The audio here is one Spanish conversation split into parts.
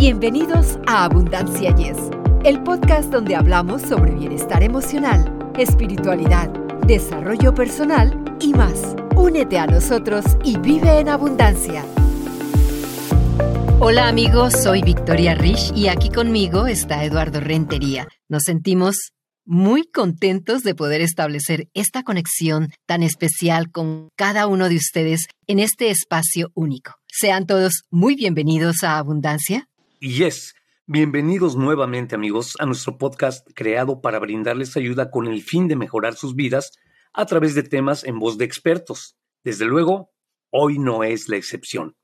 Bienvenidos a Abundancia Yes, el podcast donde hablamos sobre bienestar emocional, espiritualidad, desarrollo personal y más. Únete a nosotros y vive en abundancia. Hola amigos, soy Victoria Rich y aquí conmigo está Eduardo Rentería. Nos sentimos muy contentos de poder establecer esta conexión tan especial con cada uno de ustedes en este espacio único. Sean todos muy bienvenidos a Abundancia. Yes, bienvenidos nuevamente amigos a nuestro podcast creado para brindarles ayuda con el fin de mejorar sus vidas a través de temas en voz de expertos. Desde luego, hoy no es la excepción.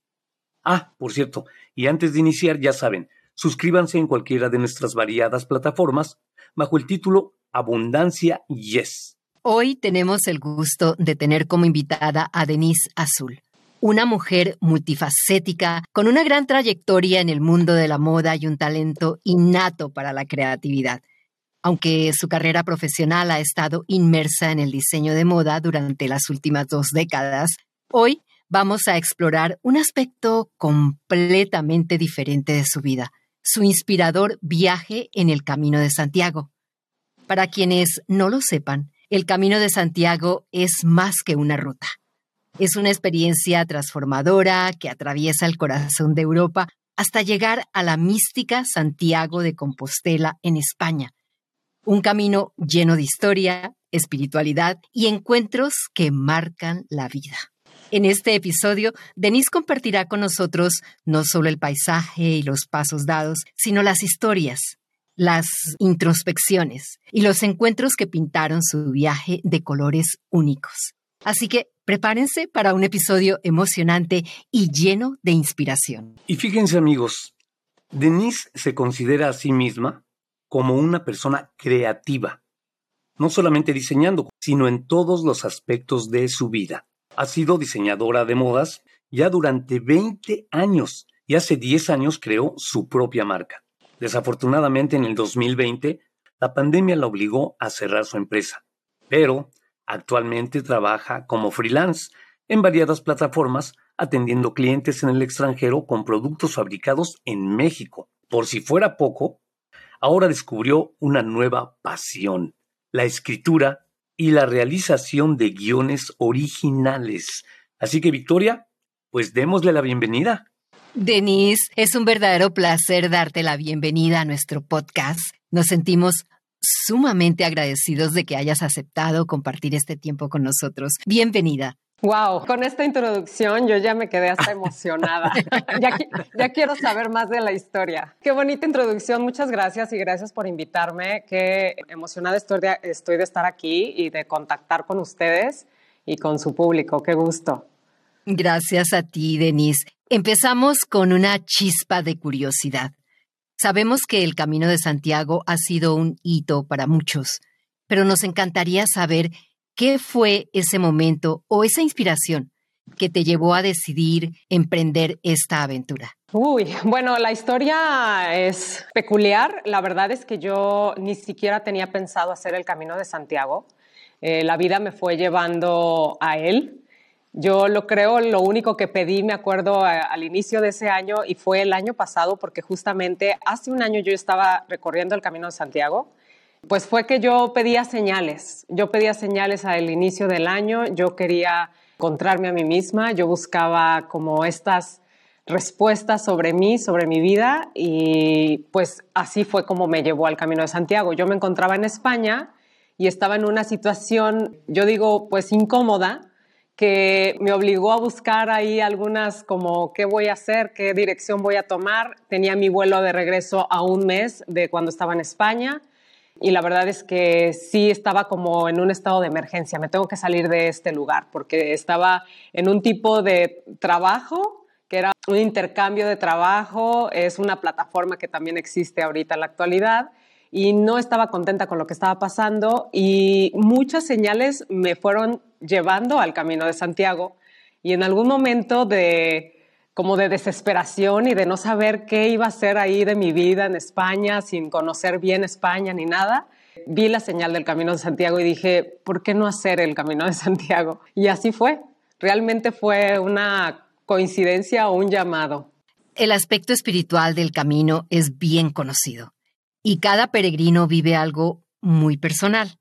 Ah, por cierto, y antes de iniciar, ya saben, suscríbanse en cualquiera de nuestras variadas plataformas bajo el título Abundancia Yes. Hoy tenemos el gusto de tener como invitada a Denise Azul una mujer multifacética, con una gran trayectoria en el mundo de la moda y un talento innato para la creatividad. Aunque su carrera profesional ha estado inmersa en el diseño de moda durante las últimas dos décadas, hoy vamos a explorar un aspecto completamente diferente de su vida, su inspirador viaje en el Camino de Santiago. Para quienes no lo sepan, el Camino de Santiago es más que una ruta es una experiencia transformadora que atraviesa el corazón de Europa hasta llegar a la mística Santiago de Compostela en España. Un camino lleno de historia, espiritualidad y encuentros que marcan la vida. En este episodio, Denise compartirá con nosotros no solo el paisaje y los pasos dados, sino las historias, las introspecciones y los encuentros que pintaron su viaje de colores únicos. Así que prepárense para un episodio emocionante y lleno de inspiración. Y fíjense amigos, Denise se considera a sí misma como una persona creativa, no solamente diseñando, sino en todos los aspectos de su vida. Ha sido diseñadora de modas ya durante 20 años y hace 10 años creó su propia marca. Desafortunadamente en el 2020, la pandemia la obligó a cerrar su empresa, pero Actualmente trabaja como freelance en variadas plataformas atendiendo clientes en el extranjero con productos fabricados en México. Por si fuera poco, ahora descubrió una nueva pasión, la escritura y la realización de guiones originales. Así que Victoria, pues démosle la bienvenida. Denise, es un verdadero placer darte la bienvenida a nuestro podcast. Nos sentimos sumamente agradecidos de que hayas aceptado compartir este tiempo con nosotros. Bienvenida. Wow, con esta introducción yo ya me quedé hasta emocionada. ya, quiero saber más de la historia. Qué bonita introducción, muchas gracias y gracias por invitarme. Qué emocionada estoy de, estoy de estar aquí y de contactar con ustedes y con su público. Qué gusto. Gracias a ti, Denise. Empezamos con una chispa de curiosidad. Sabemos que el Camino de Santiago ha sido un hito para muchos, pero nos encantaría saber qué fue ese momento o esa inspiración que te llevó a decidir emprender esta aventura. Uy, bueno, la historia es peculiar. La verdad es que yo ni siquiera tenía pensado hacer el Camino de Santiago. Eh, la vida me fue llevando a él. Yo lo creo, lo único que pedí, me acuerdo al inicio de ese año y fue el año pasado, porque justamente hace un año yo estaba recorriendo el Camino de Santiago, pues fue que yo pedía señales. Yo pedía señales al inicio del año, yo quería encontrarme a mí misma, yo buscaba como estas respuestas sobre mí, sobre mi vida y pues así fue como me llevó al Camino de Santiago. Yo me encontraba en España y estaba en una situación, yo digo, pues incómoda, que me obligó a buscar ahí algunas como qué voy a hacer, qué dirección voy a tomar. Tenía mi vuelo de regreso a un mes de cuando estaba en España y la verdad es que sí estaba como en un estado de emergencia. Me tengo que salir de este lugar porque estaba en un tipo de trabajo que era un intercambio de trabajo, es una plataforma que también existe ahorita en la actualidad y no estaba contenta con lo que estaba pasando y muchas señales me fueron llevando al camino de Santiago y en algún momento de como de desesperación y de no saber qué iba a hacer ahí de mi vida en España sin conocer bien España ni nada, vi la señal del Camino de Santiago y dije, ¿por qué no hacer el Camino de Santiago? Y así fue. Realmente fue una coincidencia o un llamado. El aspecto espiritual del camino es bien conocido y cada peregrino vive algo muy personal.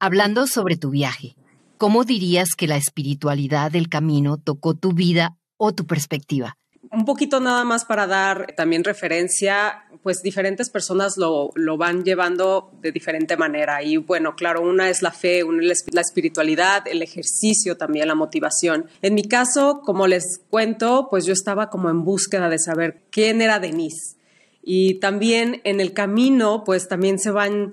Hablando sobre tu viaje, ¿cómo dirías que la espiritualidad del camino tocó tu vida o tu perspectiva? Un poquito nada más para dar también referencia, pues diferentes personas lo, lo, van llevando de diferente manera. Y bueno, claro, una es la fe, una es la espiritualidad, el ejercicio también, la motivación. En mi caso, como les cuento, pues yo estaba como en búsqueda de saber quién era Denise. Y también en el camino, pues también se van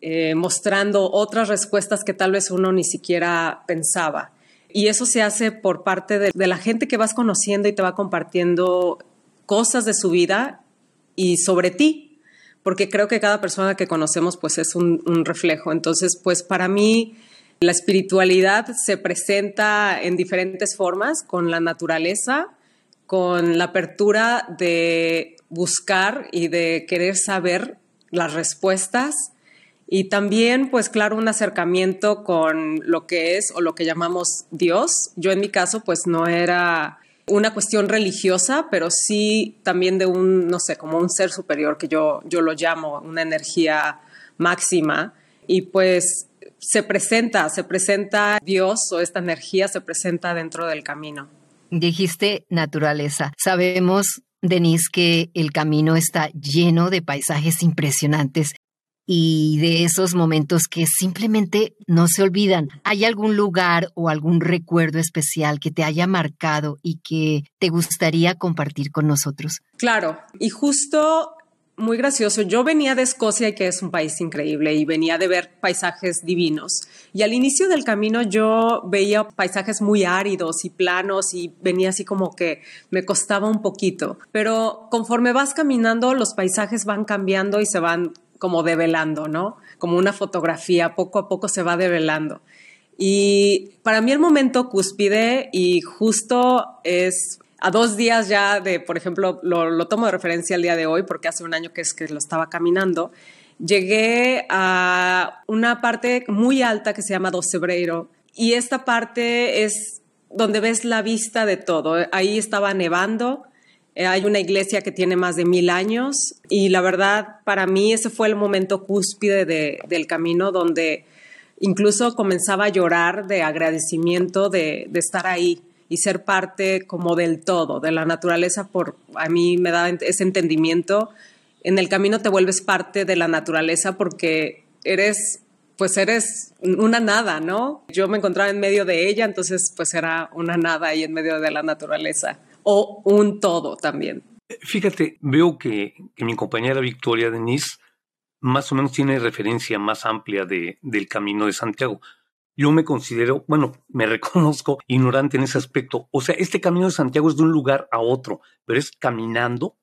eh, mostrando otras respuestas que tal vez uno ni siquiera pensaba. Y eso se hace por parte de, la gente que vas conociendo y te va compartiendo cosas de su vida y sobre ti, porque creo que cada persona que conocemos pues es un, un reflejo. Entonces, pues para mí la espiritualidad se presenta en diferentes formas, con la naturaleza, con la apertura de buscar y de querer saber las respuestas y también, pues claro, un acercamiento con lo que es o lo que llamamos Dios. Yo en mi caso, pues no era una cuestión religiosa, pero sí también de un, no sé, como un ser superior que yo, yo lo llamo, una energía máxima. Y pues se presenta, se presenta Dios o esta energía se presenta dentro del camino. Dijiste naturaleza. Sabemos Denise, que el camino está lleno de paisajes impresionantes y de esos momentos que simplemente no se olvidan. ¿Hay algún lugar o algún recuerdo especial que te haya marcado y que te gustaría compartir con nosotros? Claro, y justo muy gracioso. Yo venía de Escocia, que es un país increíble, y venía de ver paisajes divinos. Y al inicio del camino yo veía paisajes muy áridos y planos y venía así como que me costaba un poquito. Pero conforme vas caminando, los paisajes van cambiando y se van como develando, ¿no? Como una fotografía, poco a poco se va develando. Y para mí el momento cúspide y justo es a dos días ya de, por ejemplo, lo, tomo de referencia el día de hoy porque hace un año que es que lo estaba caminando, llegué a una parte muy alta que se llama Docebreiro y esta parte es donde ves la vista de todo. Ahí estaba nevando, eh, hay una iglesia que tiene más de mil años y la verdad para mí ese fue el momento cúspide del camino donde incluso comenzaba a llorar de agradecimiento de, estar ahí y ser parte como del todo, de la naturaleza, por a mí me da ese entendimiento. En el camino te vuelves parte de la naturaleza porque eres, pues eres una nada, ¿no? Yo me encontraba en medio de ella, entonces pues era una nada ahí en medio de la naturaleza o un todo también. Fíjate, veo que, mi compañera Victoria Denise más o menos tiene referencia más amplia de, del Camino de Santiago. Yo me considero, bueno, me reconozco ignorante en ese aspecto. O sea, este Camino de Santiago es de un lugar a otro, pero es caminando.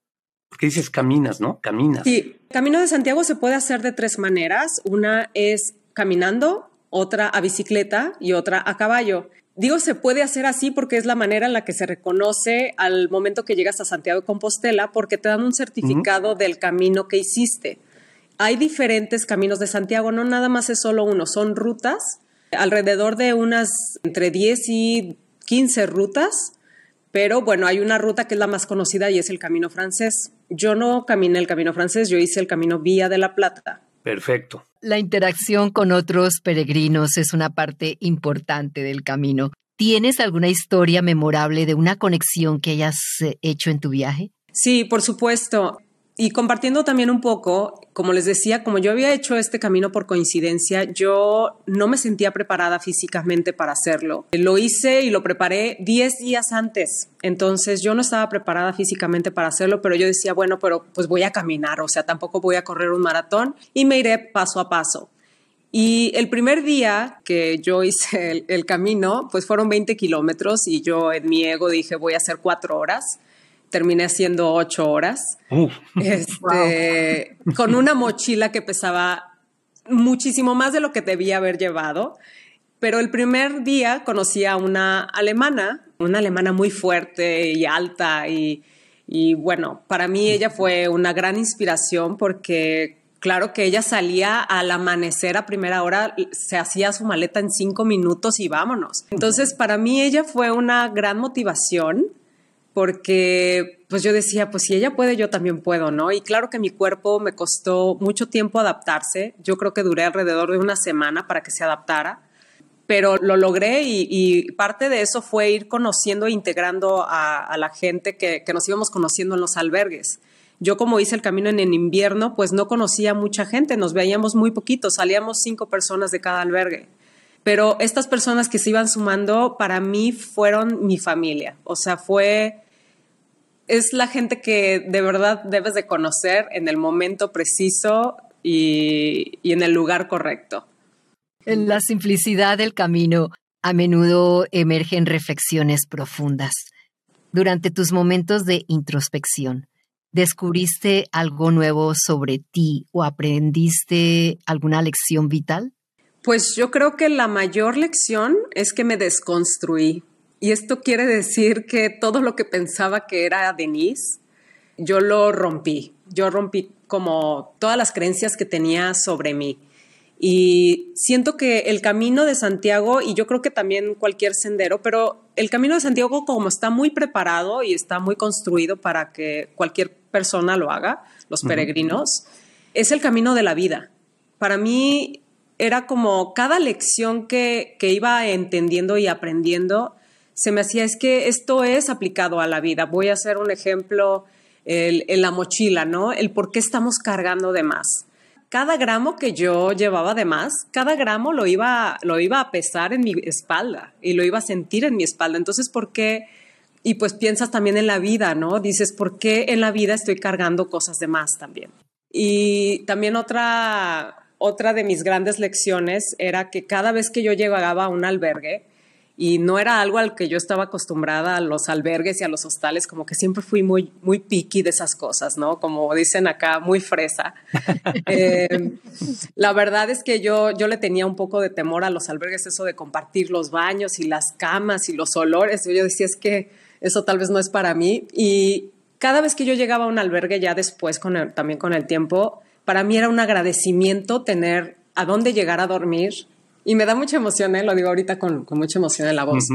Porque dices caminas, ¿no? Caminas. Sí, Camino de Santiago se puede hacer de tres maneras. Una es caminando, otra a bicicleta y otra a caballo. Digo, se puede hacer así porque es la manera en la que se reconoce al momento que llegas a Santiago de Compostela porque te dan un certificado del camino que hiciste. Hay diferentes caminos de Santiago, no nada más es solo uno, son rutas, alrededor de unas entre 10 y 15 rutas, pero bueno, hay una ruta que es la más conocida y es el Camino Francés. Yo no caminé el Camino Francés, yo hice el Camino Vía de la Plata. Perfecto. La interacción con otros peregrinos es una parte importante del camino. ¿Tienes alguna historia memorable de una conexión que hayas eh, hecho en tu viaje? Sí, por supuesto. Y compartiendo también un poco, como les decía, como yo había hecho este camino por coincidencia, yo no me sentía preparada físicamente para hacerlo. Lo hice y lo preparé 10 días antes. Entonces yo no estaba preparada físicamente para hacerlo, pero yo decía, bueno, pero pues voy a caminar, o sea, tampoco voy a correr un maratón y me iré paso a paso. Y el primer día que yo hice el, el camino, pues fueron 20 kilómetros y yo en mi ego dije, voy a hacer cuatro horas terminé haciendo ocho horas, este, con una mochila que pesaba muchísimo más de lo que debía haber llevado. Pero el primer día conocí a una alemana, una alemana muy fuerte y alta y, y bueno, para mí ella fue una gran inspiración porque claro que ella salía al amanecer a primera hora, se hacía su maleta en cinco minutos y vámonos. Entonces, para mí ella fue una gran motivación porque pues yo decía, pues si ella puede, yo también puedo, ¿no? Y claro que mi cuerpo me costó mucho tiempo adaptarse. Yo creo que duré alrededor de una semana para que se adaptara, pero lo logré y, parte de eso fue ir conociendo e integrando a, la gente que, nos íbamos conociendo en los albergues. Yo como hice el camino en, en invierno, pues no conocía mucha gente, nos veíamos muy poquito, salíamos cinco personas de cada albergue pero estas personas que se iban sumando para mí fueron mi familia, o sea, fue es la gente que de verdad debes de conocer en el momento preciso y, y, en el lugar correcto. En la simplicidad del camino a menudo emergen reflexiones profundas. Durante tus momentos de introspección, ¿descubriste algo nuevo sobre ti o aprendiste alguna lección vital? Pues yo creo que la mayor lección es que me desconstruí y esto quiere decir que todo lo que pensaba que era Denise, yo lo rompí. Yo rompí como todas las creencias que tenía sobre mí. Y siento que el camino de Santiago, y yo creo que también cualquier sendero, pero el camino de Santiago como está muy preparado y está muy construido para que cualquier persona lo haga, los peregrinos, es el camino de la vida. Para mí era como cada lección que, que iba entendiendo y aprendiendo, se me hacía, es que esto es aplicado a la vida. Voy a hacer un ejemplo en la mochila, ¿no? El por qué estamos cargando de más. Cada gramo que yo llevaba de más, cada gramo lo iba, lo iba a pesar en mi espalda y lo iba a sentir en mi espalda. Entonces, ¿por qué? Y pues piensas también en la vida, ¿no? Dices, ¿por qué en la vida estoy cargando cosas de más también? Y también otra, otra de mis grandes lecciones era que cada vez que yo llegaba a un albergue, y no era algo al que yo estaba acostumbrada a los albergues y a los hostales, como que siempre fui muy, muy picky de esas cosas, ¿no? Como dicen acá, muy fresa. Eh, la verdad es que yo, yo le tenía un poco de temor a los albergues, eso de compartir los baños y las camas y los olores. Yo decía, es que eso tal vez no es para mí. Y cada vez que yo llegaba a un albergue, ya después, con también con el tiempo, para mí era un agradecimiento tener a dónde llegar a dormir, y me da mucha emoción, ¿eh? lo digo ahorita con, mucha emoción en la voz.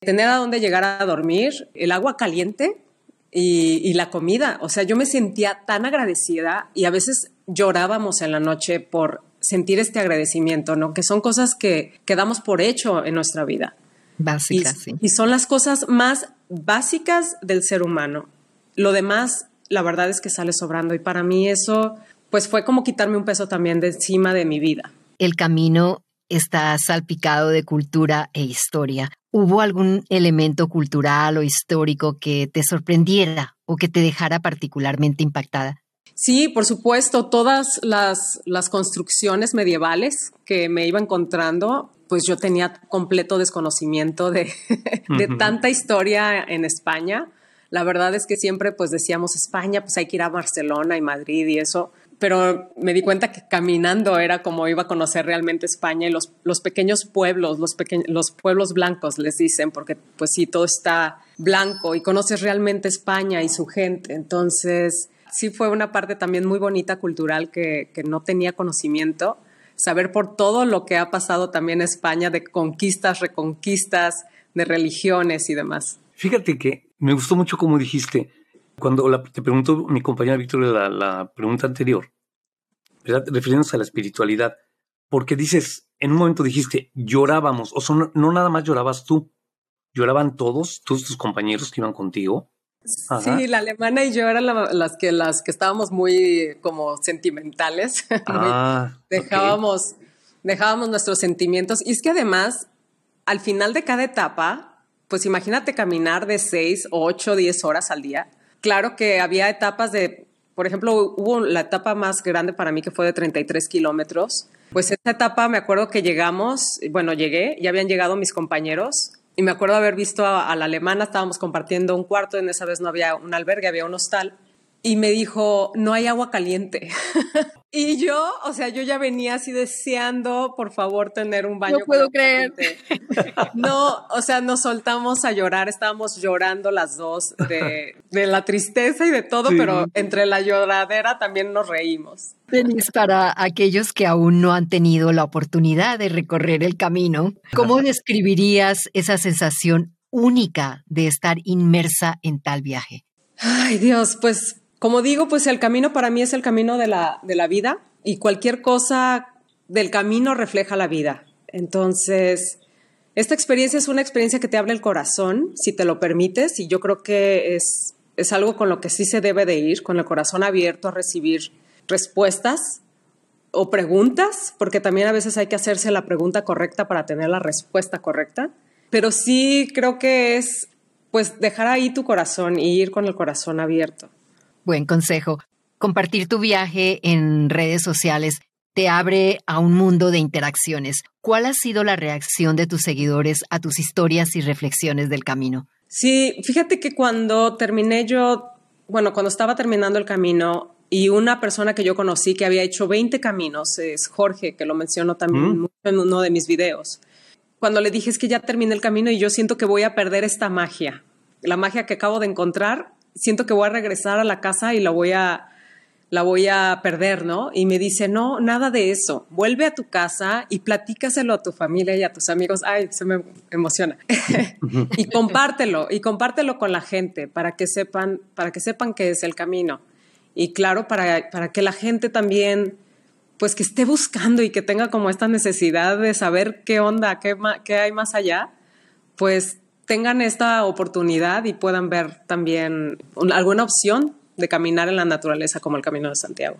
Tener a dónde llegar a dormir, el agua caliente y, la comida. O sea, yo me sentía tan agradecida y a veces llorábamos en la noche por sentir este agradecimiento, ¿no? Que son cosas que, que damos por hecho en nuestra vida. Básicas, sí. Y son las cosas más básicas del ser humano. Lo demás, la verdad es que sale sobrando y para mí eso, pues fue como quitarme un peso también de encima de mi vida. El camino está salpicado de cultura e historia. ¿Hubo algún elemento cultural o histórico que te sorprendiera o que te dejara particularmente impactada? Sí, por supuesto, todas las, las construcciones medievales que me iba encontrando, pues yo tenía completo desconocimiento de, de tanta historia en España. La verdad es que siempre pues decíamos España, pues hay que ir a Barcelona y Madrid y eso, pero me di cuenta que caminando era como iba a conocer realmente España y los, los pequeños pueblos, los, los pueblos blancos les dicen, porque pues sí, todo está blanco y conoces realmente España y su gente. Entonces, sí fue una parte también muy bonita cultural que, que no tenía conocimiento, saber por todo lo que ha pasado también España de conquistas, reconquistas, de religiones y demás. Fíjate que me gustó mucho como dijiste, cuando te preguntó mi compañera Victoria la, la pregunta anterior, ¿verdad? refiriéndose a la espiritualidad, porque dices, en un momento dijiste, llorábamos, o sea, no, nada más llorabas tú, lloraban todos, todos tus compañeros que iban contigo. Sí, la alemana y yo eran las que las que estábamos muy como sentimentales. Ah, dejábamos, dejábamos nuestros sentimientos. Y es que además, al final de cada etapa, pues imagínate caminar de 6, 8, 10 horas al día claro que había etapas de, por ejemplo, hubo la etapa más grande para mí que fue de 33 kilómetros. Pues esa etapa me acuerdo que llegamos, bueno, llegué, ya habían llegado mis compañeros y me acuerdo haber visto a, a la alemana, estábamos compartiendo un cuarto, en esa vez no había un albergue, había un hostal y me dijo, no hay agua caliente. y yo, o sea, yo ya venía así deseando, por favor, tener un baño. No puedo creer. No, o sea, nos soltamos a llorar, estábamos llorando las dos de, la tristeza y de todo, pero entre la lloradera también nos reímos. Denise, para aquellos que aún no han tenido la oportunidad de recorrer el camino, ¿cómo describirías esa sensación única de estar inmersa en tal viaje? Ay, Dios, pues como digo, pues el camino para mí es el camino de la, de la vida y cualquier cosa del camino refleja la vida. Entonces, esta experiencia es una experiencia que te abre el corazón, si te lo permites, y yo creo que es, es algo con lo que sí se debe de ir, con el corazón abierto a recibir respuestas o preguntas, porque también a veces hay que hacerse la pregunta correcta para tener la respuesta correcta. Pero sí creo que es pues dejar ahí tu corazón y ir con el corazón abierto. Buen consejo. Compartir tu viaje en redes sociales te abre a un mundo de interacciones. ¿Cuál ha sido la reacción de tus seguidores a tus historias y reflexiones del camino? Sí, fíjate que cuando terminé yo, bueno, cuando estaba terminando el camino y una persona que yo conocí que había hecho 20 caminos, es Jorge, que lo mencionó también mm. en uno de mis videos. Cuando le dije es que ya terminé el camino y yo siento que voy a perder esta magia, la magia que acabo de encontrar, siento que voy a regresar a la casa y la voy a la voy a perder, ¿no? Y me dice, no, nada de eso. Vuelve a tu casa y platícaselo a tu familia y a tus amigos. Ay, se me emociona. y compártelo, y compártelo con la gente para que sepan, para que sepan que es el camino. Y claro, para, para que la gente también, pues que esté buscando y que tenga como esta necesidad de saber qué onda, qué, qué hay más allá, pues tengan esta oportunidad y puedan ver también alguna opción de caminar en la naturaleza como el Camino de Santiago.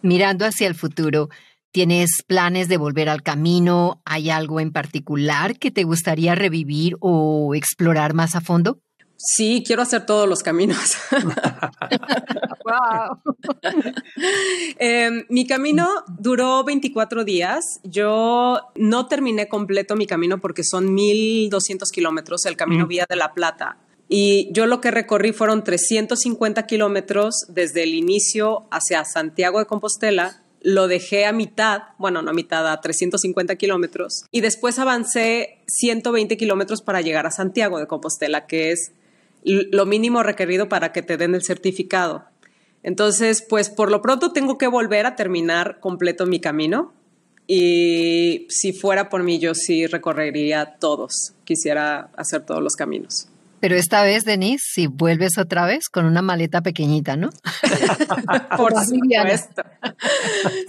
Mirando hacia el futuro, ¿tienes planes de volver al camino? ¿Hay algo en particular que te gustaría revivir o explorar más a fondo? Sí, quiero hacer todos los caminos. wow. Em, mi camino duró 24 días. Yo no terminé completo mi camino porque son 1.200 kilómetros, el camino mm. Vía de la Plata. Y yo lo que recorrí fueron 350 kilómetros desde el inicio hacia Santiago de Compostela. Lo dejé a mitad, bueno, no a mitad, a 350 kilómetros. Y después avancé 120 kilómetros para llegar a Santiago de Compostela, que es lo mínimo requerido para que te den el certificado. Entonces, pues por lo pronto tengo que volver a terminar completo mi camino. Y si fuera por mí, yo sí recorrería todos. Quisiera hacer todos los caminos. Pero esta vez, Denise, si vuelves otra vez con una maleta pequeñita, ¿no? Por supuesto.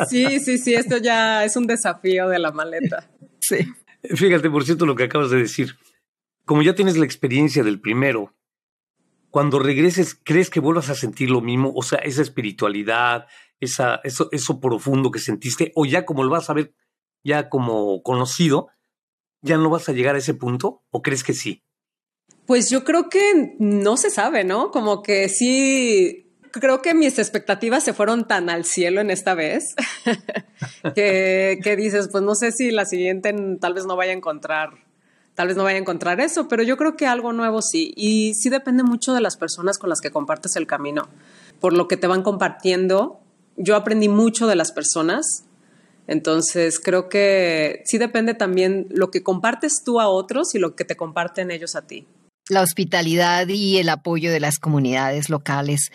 Sí, sí, sí, esto ya es un desafío de la maleta. Sí. Fíjate, por cierto, lo que acabas de decir. Como ya tienes la experiencia del primero, cuando regreses, ¿crees que vuelvas a sentir lo mismo? O sea, esa espiritualidad, esa, eso, eso profundo que sentiste, o ya como lo vas a ver, ya como conocido, ¿ya no vas a llegar a ese punto? ¿O crees que sí? Pues yo creo que no se sabe, ¿no? Como que sí, creo que mis expectativas se fueron tan al cielo en esta vez que, que, dices, pues no sé si la siguiente tal vez no vaya a encontrar, tal vez no vaya a encontrar eso, pero yo creo que algo nuevo sí. Y sí depende mucho de las personas con las que compartes el camino, por lo que te van compartiendo. Yo aprendí mucho de las personas, entonces creo que sí depende también lo que compartes tú a otros y lo que te comparten ellos a ti. La hospitalidad y el apoyo de las comunidades locales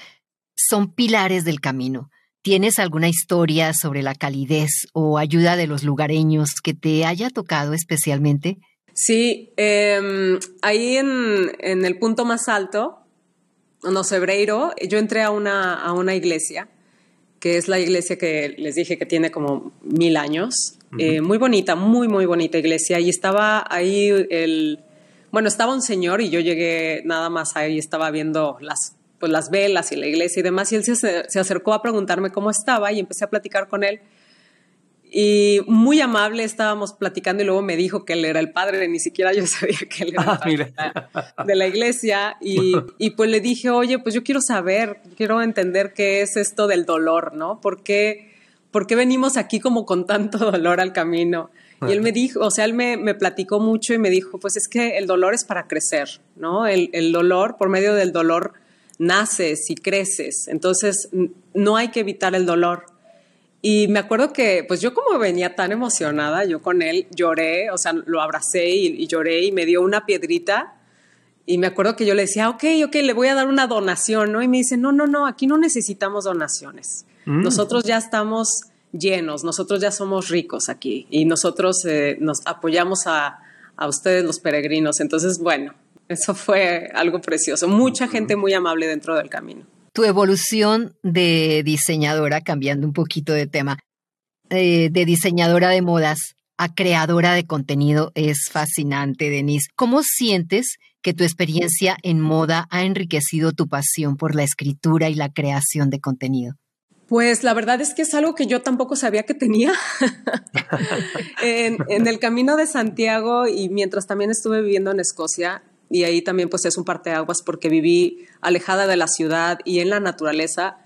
son pilares del camino. ¿Tienes alguna historia sobre la calidez o ayuda de los lugareños que te haya tocado especialmente? Sí, em, ahí en, el punto más alto, en Osebreiro, yo entré a una, a una iglesia, que es la iglesia que les dije que tiene como mil años. Eh, muy bonita, muy, muy bonita iglesia. Y estaba ahí el, bueno, estaba un señor y yo llegué nada más ahí, estaba viendo las, pues, las velas y la iglesia y demás, y él se, se acercó a preguntarme cómo estaba y empecé a platicar con él. Y muy amable estábamos platicando y luego me dijo que él era el padre, ni siquiera yo sabía que él era el ah, padre de la iglesia. Y, y, pues le dije, oye, pues yo quiero saber, quiero entender qué es esto del dolor, ¿no? ¿Por qué, por qué venimos aquí como con tanto dolor al camino? Y él me dijo, o sea, él me, me, platicó mucho y me dijo, pues es que el dolor es para crecer, ¿no? El, el dolor, por medio del dolor, naces y creces. Entonces, no hay que evitar el dolor. Y me acuerdo que, pues yo como venía tan emocionada, yo con él lloré, o sea, lo abracé y, lloré y me dio una piedrita. Y me acuerdo que yo le decía, ok, ok, le voy a dar una donación, ¿no? Y me dice, no, no, no, aquí no necesitamos donaciones. Mm. Nosotros ya estamos llenos, nosotros ya somos ricos aquí y nosotros eh, nos apoyamos a, a, ustedes los peregrinos. Entonces, bueno, Eso fue algo precioso. Mucha gente muy amable dentro del camino. Tu evolución de diseñadora, cambiando un poquito de tema, eh, de diseñadora de modas a creadora de contenido es fascinante, Denise. ¿Cómo sientes que tu experiencia en moda ha enriquecido tu pasión por la escritura y la creación de contenido? Pues la verdad es que es algo que yo tampoco sabía que tenía. en, en, el camino de Santiago y mientras también estuve viviendo en Escocia, y ahí también pues es un parteaguas porque viví alejada de la ciudad y en la naturaleza,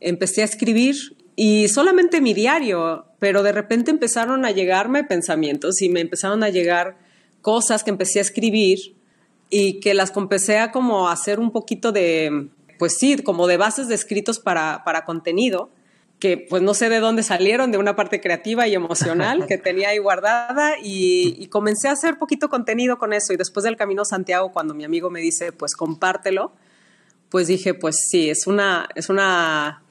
empecé a escribir y solamente mi diario, pero de repente empezaron a llegarme pensamientos y me empezaron a llegar cosas que empecé a escribir y que las empecé a como hacer un poquito de, pues sí, como de bases de escritos para, para contenido, que pues no sé de dónde salieron, de una parte creativa y emocional que tenía ahí guardada y, y, comencé a hacer poquito contenido con eso y después del Camino Santiago, cuando mi amigo me dice, pues compártelo, pues dije, pues sí, es una, es una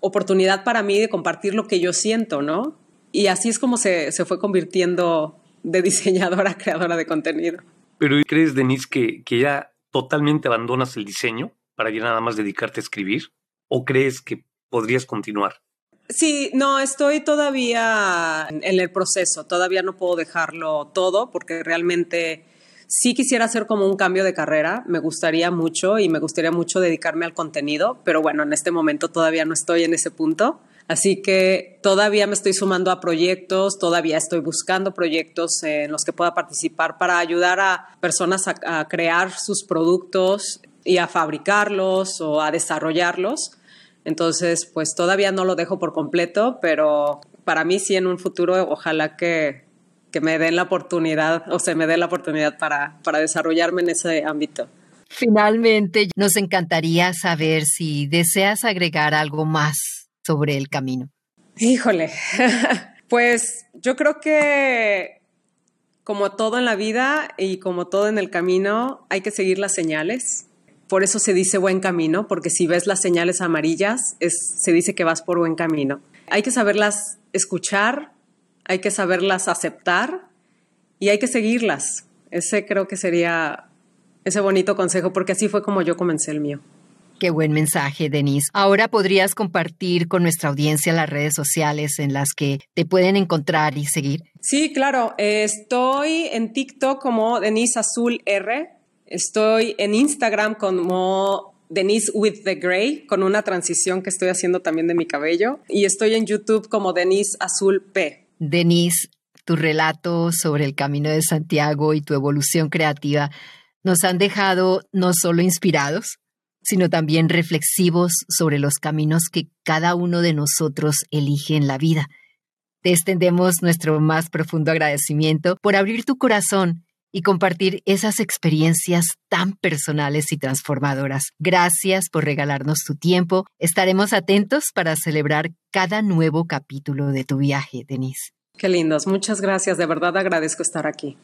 oportunidad para mí de compartir lo que yo siento, ¿no? Y así es como se, se fue convirtiendo de diseñadora a creadora de contenido. Pero ¿crees, Denise, que, que ya totalmente abandonas el diseño para ya nada más dedicarte a escribir? ¿O crees que podrías continuar? Sí, no, estoy todavía en el proceso, todavía no puedo dejarlo todo porque realmente sí quisiera hacer como un cambio de carrera, me gustaría mucho y me gustaría mucho dedicarme al contenido, pero bueno, en este momento todavía no estoy en ese punto. Así que todavía me estoy sumando a proyectos, todavía estoy buscando proyectos en los que pueda participar para ayudar a personas a, a crear sus productos y a fabricarlos o a desarrollarlos. Entonces, pues todavía no lo dejo por completo, pero para mí sí en un futuro ojalá que, que me den la oportunidad o se me dé la oportunidad para, para desarrollarme en ese ámbito. Finalmente, nos encantaría saber si deseas agregar algo más sobre el camino? Híjole, pues yo creo que como todo en la vida y como todo en el camino, hay que seguir las señales. Por eso se dice buen camino, porque si ves las señales amarillas, es, se dice que vas por buen camino. Hay que saberlas escuchar, hay que saberlas aceptar y hay que seguirlas. Ese creo que sería ese bonito consejo, porque así fue como yo comencé el mío. Qué buen mensaje, Denise. Ahora podrías compartir con nuestra audiencia las redes sociales en las que te pueden encontrar y seguir. Sí, claro. Estoy en TikTok como Denise Azul R. Estoy en Instagram como Denise with the Gray, con una transición que estoy haciendo también de mi cabello. Y estoy en YouTube como Denise Azul P. Denise, tu relato sobre el camino de Santiago y tu evolución creativa nos han dejado no solo inspirados, sino también reflexivos sobre los caminos que cada uno de nosotros elige en la vida. Te extendemos nuestro más profundo agradecimiento por abrir tu corazón y compartir esas experiencias tan personales y transformadoras. Gracias por regalarnos tu tiempo. Estaremos atentos para celebrar cada nuevo capítulo de tu viaje, Denise. Qué lindos. Muchas gracias. De verdad agradezco estar aquí.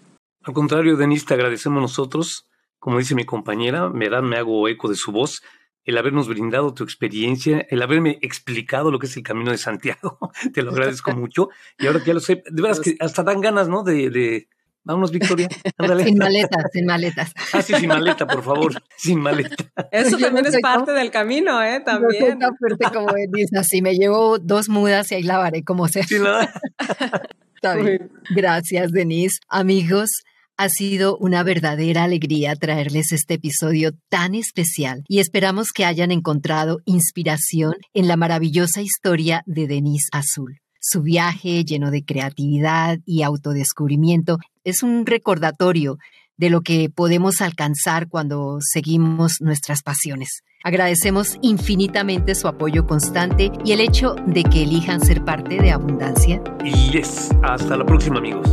Al contrario, Denise, te agradecemos nosotros como dice mi compañera, me dan, me hago eco de su voz, el habernos brindado tu experiencia, el haberme explicado lo que es el camino de Santiago. Te lo agradezco mucho. Y ahora que ya lo sé, de veras que hasta dan ganas, ¿no? De, de... Vámonos, Victoria. Sin maletas, sin maletas. Ah, sí, sin maleta, por favor. Sin maleta. Eso también es parte del camino, ¿eh? También. No fuerte como dice, así me llevo dos mudas y ahí lavaré como sea. Sí, Está bien. Gracias, Denise. Amigos, ha sido una verdadera alegría traerles este episodio tan especial y esperamos que hayan encontrado inspiración en la maravillosa historia de Denise Azul. Su viaje lleno de creatividad y autodescubrimiento es un recordatorio de lo que podemos alcanzar cuando seguimos nuestras pasiones. Agradecemos infinitamente su apoyo constante y el hecho de que elijan ser parte de Abundancia. Y yes, hasta la próxima amigos.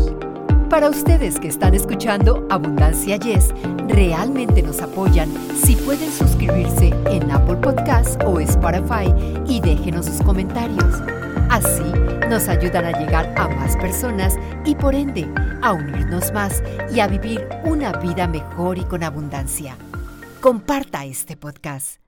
Para ustedes que están escuchando Abundancia Yes, realmente nos apoyan si pueden suscribirse en Apple Podcasts o Spotify y déjenos sus comentarios. Así nos ayudan a llegar a más personas y por ende a unirnos más y a vivir una vida mejor y con abundancia. Comparta este podcast.